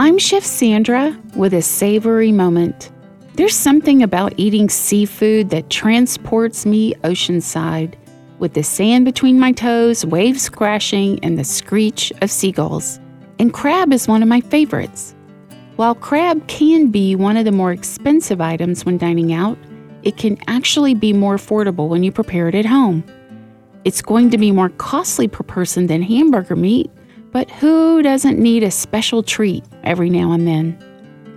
I'm Chef Sandra with a savory moment. There's something about eating seafood that transports me oceanside, with the sand between my toes, waves crashing, and the screech of seagulls. And crab is one of my favorites. While crab can be one of the more expensive items when dining out, it can actually be more affordable when you prepare it at home. It's going to be more costly per person than hamburger meat, but who doesn't need a special treat every now and then?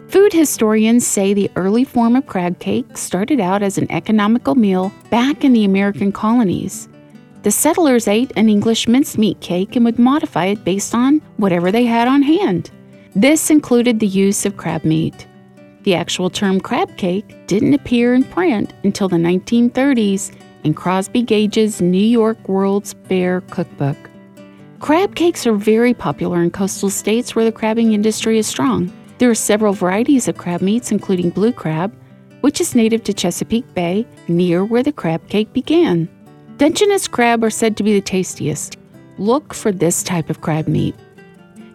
Food historians say the early form of crab cake started out as an economical meal back in the American colonies. The settlers ate an English mincemeat cake and would modify it based on whatever they had on hand. This included the use of crab meat. The actual term crab cake didn't appear in print until the 1930s in Crosby Gaige's New York World's Fair cookbook. Crab cakes are very popular in coastal states where the crabbing industry is strong. There are several varieties of crab meats, including blue crab, which is native to Chesapeake Bay, near where the crab cake began. Dungeness crab are said to be the tastiest. Look for this type of crab meat.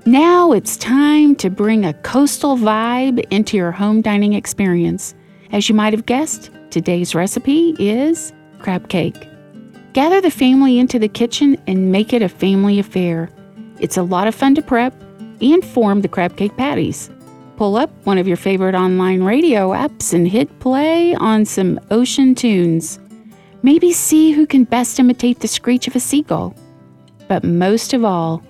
Now it's time to bring a coastal vibe into your home dining experience. As you might have guessed, today's recipe is crab cake. Gather the family into the kitchen and make it a family affair. It's a lot of fun to prep and form the crab cake patties. Pull up one of your favorite online radio apps and hit play on some ocean tunes. Maybe see who can best imitate the screech of a seagull. But most of all,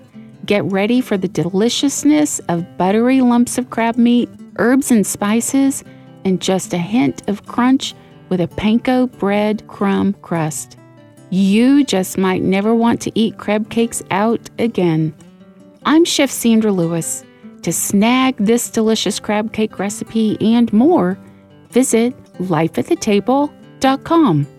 Get ready for the deliciousness of buttery lumps of crab meat, herbs and spices, and just a hint of crunch with a panko bread crumb crust. You just might never want to eat crab cakes out again. I'm Chef Sandra Lewis. To snag this delicious crab cake recipe and more, visit lifeatthetable.com.